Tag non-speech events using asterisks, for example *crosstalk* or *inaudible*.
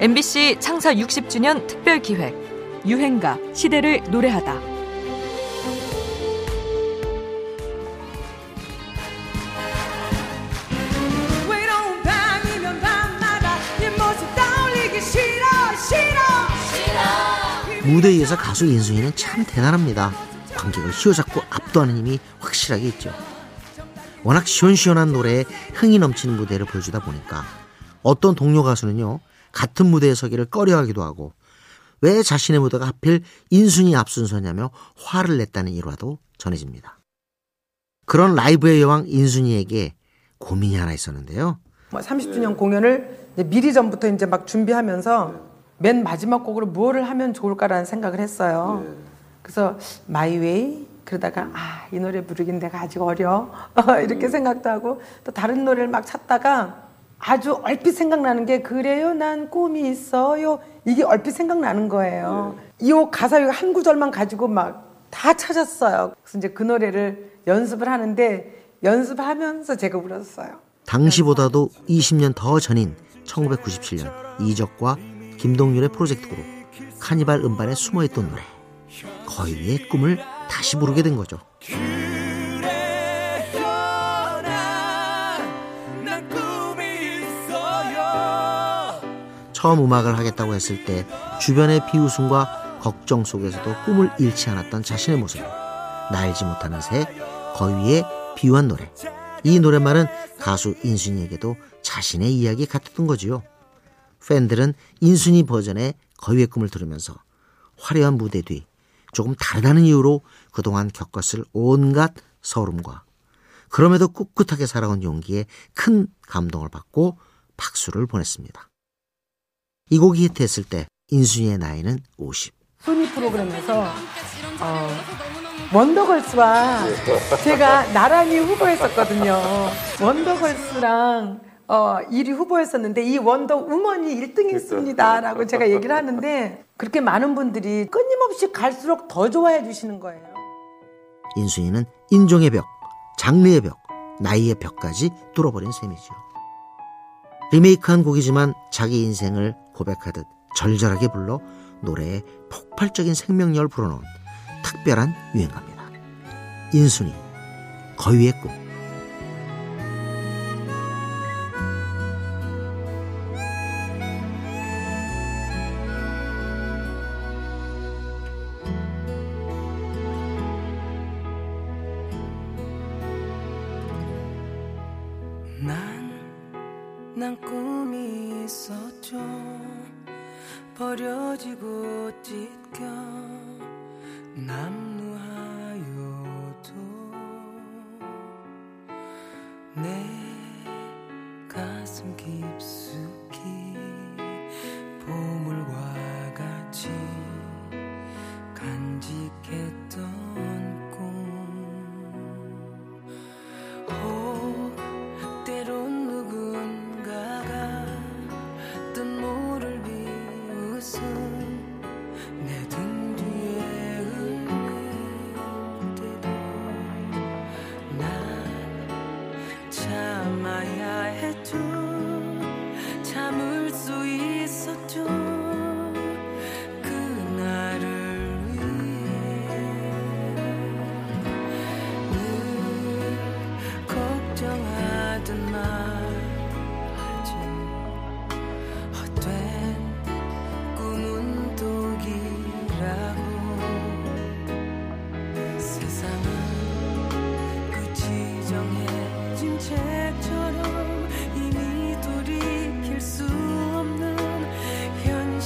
MBC 창사 60주년 특별 기획 유행가 시대를 노래하다. 외로운 밤이면 밤마다 네 모습 떠올리기 싫어 싫어 무대 위에서 가수 인순이는 참 대단합니다. 관객을 휘어잡고 압도하는 힘이 확실하게 있죠. 워낙 시원시원한 노래에 흥이 넘치는 무대를 보여주다 보니까 어떤 동료 가수는요 같은 무대에 서기를 꺼려하기도 하고 왜 자신의 무대가 하필 인순이 앞순서냐며 화를 냈다는 일화도 전해집니다. 그런 라이브의 여왕 인순이에게 고민이 하나 있었는데요. 뭐 30주년 공연을 이제 미리 전부터 이제 막 준비하면서 맨 마지막 곡으로 무엇을 하면 좋을까라는 생각을 했어요. 그래서 마이웨이 그러다가 아 이 노래 부르긴 내가 아직 어려 *laughs* 이렇게 생각도 하고 또 다른 노래를 막 찾다가 아주 얼핏 생각나는 게 그래요 난 꿈이 있어요 이게 얼핏 생각나는 거예요. 이 가사 한 구절만 가지고 막 다 찾았어요. 그래서 이제 그 노래를 연습을 하는데 연습하면서 제가 불렀어요. 당시보다도 20년 더 전인 1997년 이적과 김동률의 프로젝트 그룹 카니발 음반에 숨어있던 노래 거위의 꿈을 다시 부르게 된 거죠. 처음 음악을 하겠다고 했을 때 주변의 비웃음과 걱정 속에서도 꿈을 잃지 않았던 자신의 모습 날지 못하는 새 거위의 비유한 노래 이 노래만은 가수 인순이에게도 자신의 이야기 같았던 거지요 팬들은 인순이 버전의 거위의 꿈을 들으면서 화려한 무대 뒤 조금 다르다는 이유로 그동안 겪었을 온갖 서름과 그럼에도 꿋꿋하게 살아온 용기에 큰 감동을 받고 박수를 보냈습니다. 이 곡이 히트했을 때 인순이의 나이는 50. 소니 프로그램에서 어, 원더걸스와 제가 나란히 후보했었거든요. 원더걸스랑 어, 1위 후보였었는데 이 원더우먼이 1등 했습니다라고 제가 얘기를 하는데 그렇게 많은 분들이 끊임없이 갈수록 더 좋아해 주시는 거예요. 인순이는 인종의 벽, 장르의 벽, 나이의 벽까지 뚫어버린 셈이죠. 리메이크한 곡이지만 자기 인생을 고백하듯 절절하게 불러 노래에 폭발적인 생명력을 불어넣은 특별한 유행가입니다. 인순이, 거위의 꿈. 난, 난 꿈이 있었죠. 버려지고 찢겨 남루하여도 내 가슴 깊숙